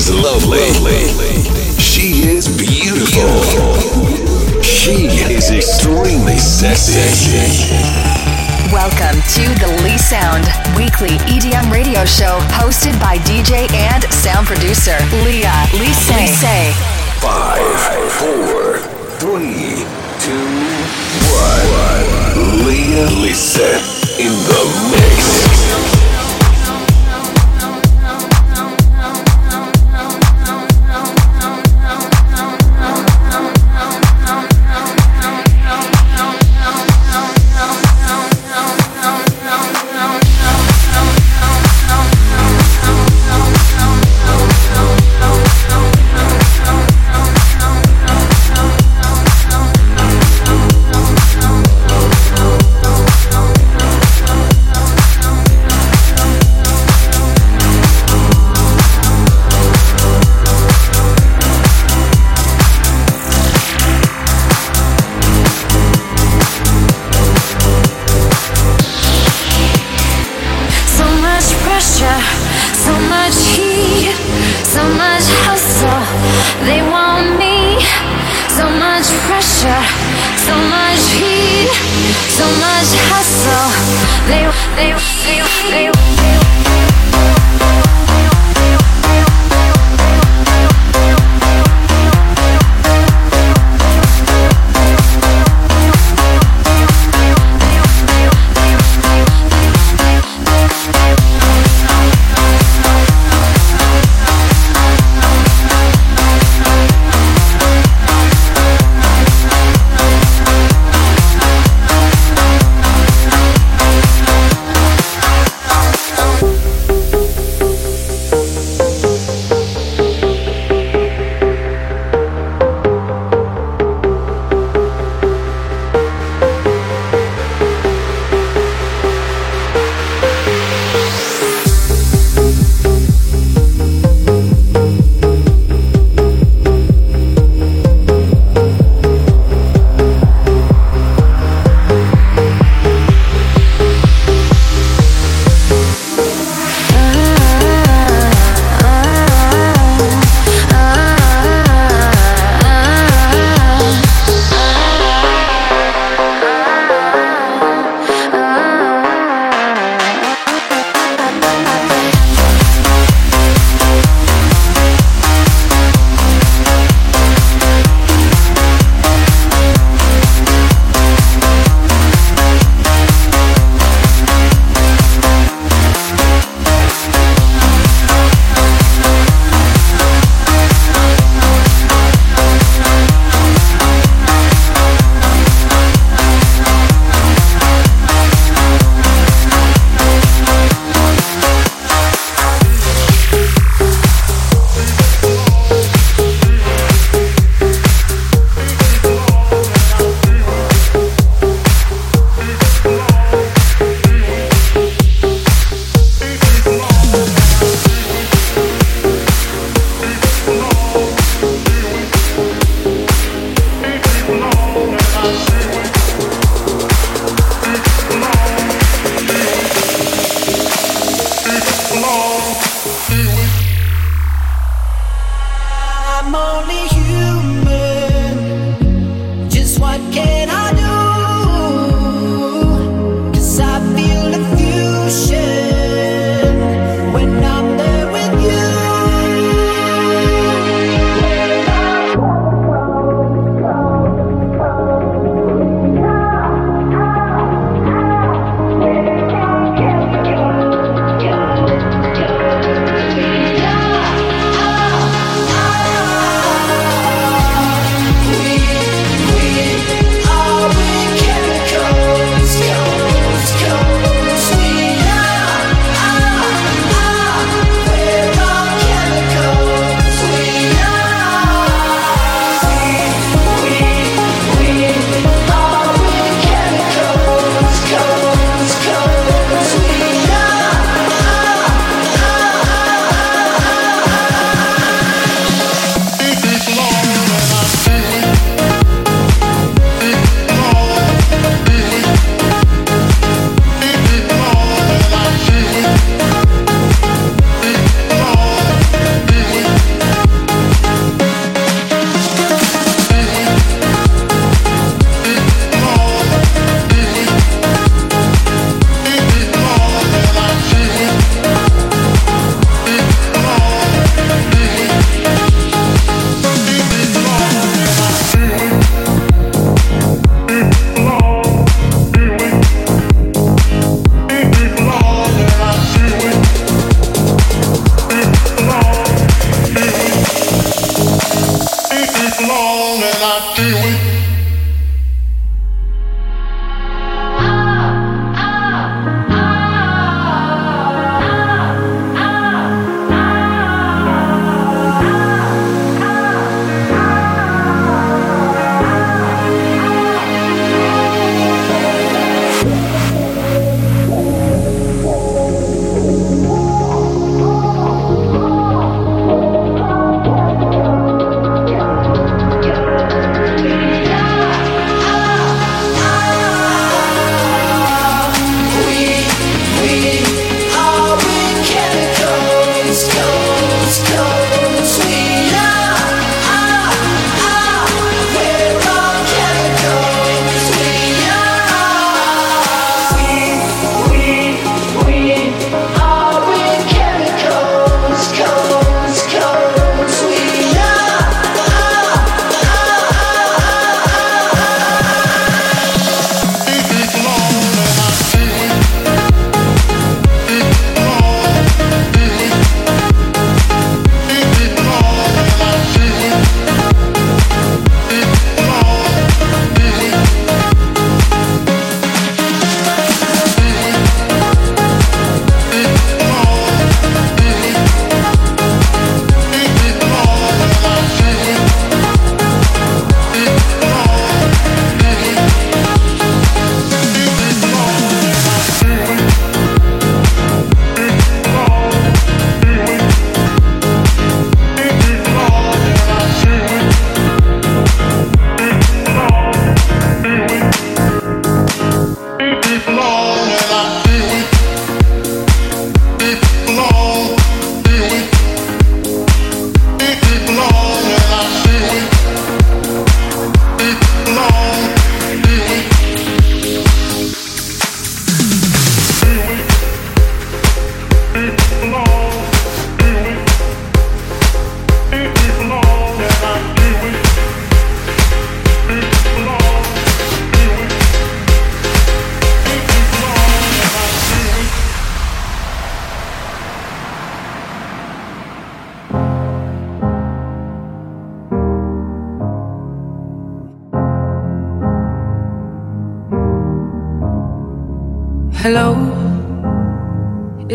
is lovely. She is beautiful. She is extremely sexy. Welcome to the Lee Sound weekly EDM radio show hosted by DJ and sound producer Leah Lise. Lise. Five, four, three, two, one. Leah Lise in the mix.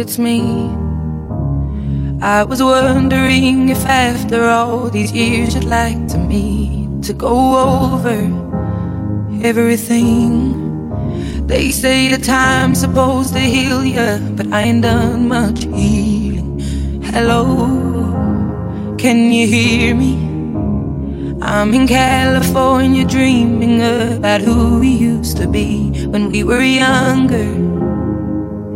It's me. I was wondering if after all these years you'd like to meet to go over everything. They say the time's supposed to heal ya, but I ain't done much healing. Hello, can you hear me? I'm in California dreaming about who we used to be when we were younger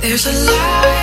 There's a light,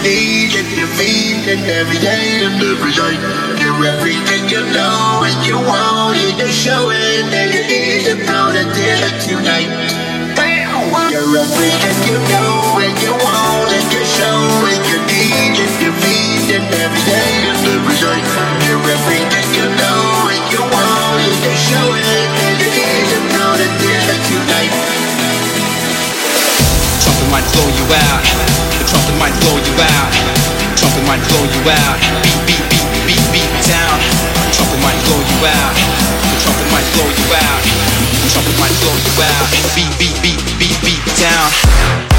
need if you feel it every day and every night. You're everything you know and you want it to show it and you need to the deal tonight. You're everything you know and you want it to show it you need if you feel it every day and every night. You're everything you know and you want it to show it and you need to the deal tonight. Trumpet might blow you out. Might blow you out. Trumpet might blow you out. Beat, beat, beat, beat, beat down. Trumpet might blow you out. Trumpet might blow you out. Trumpet might blow you out. Beat, beat, beat, beat, beat down.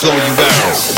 Blow you out.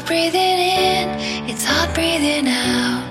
Hard breathing in, it's hard breathing out.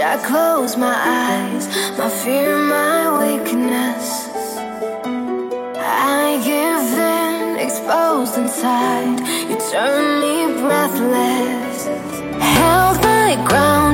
I close my eyes, my fear, my weakness. I give in, exposed inside. You turn me breathless. Held my ground.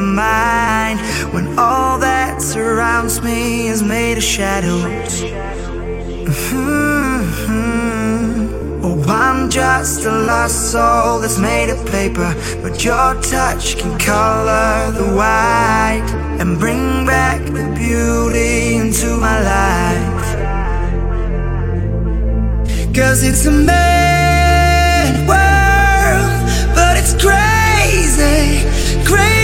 my mind when all that surrounds me is made of shadows. Mm-hmm. Oh, I'm just a lost soul that's made of paper, but your touch can color the white and bring back the beauty into my life. Cause it's a mad world, but it's crazy, crazy.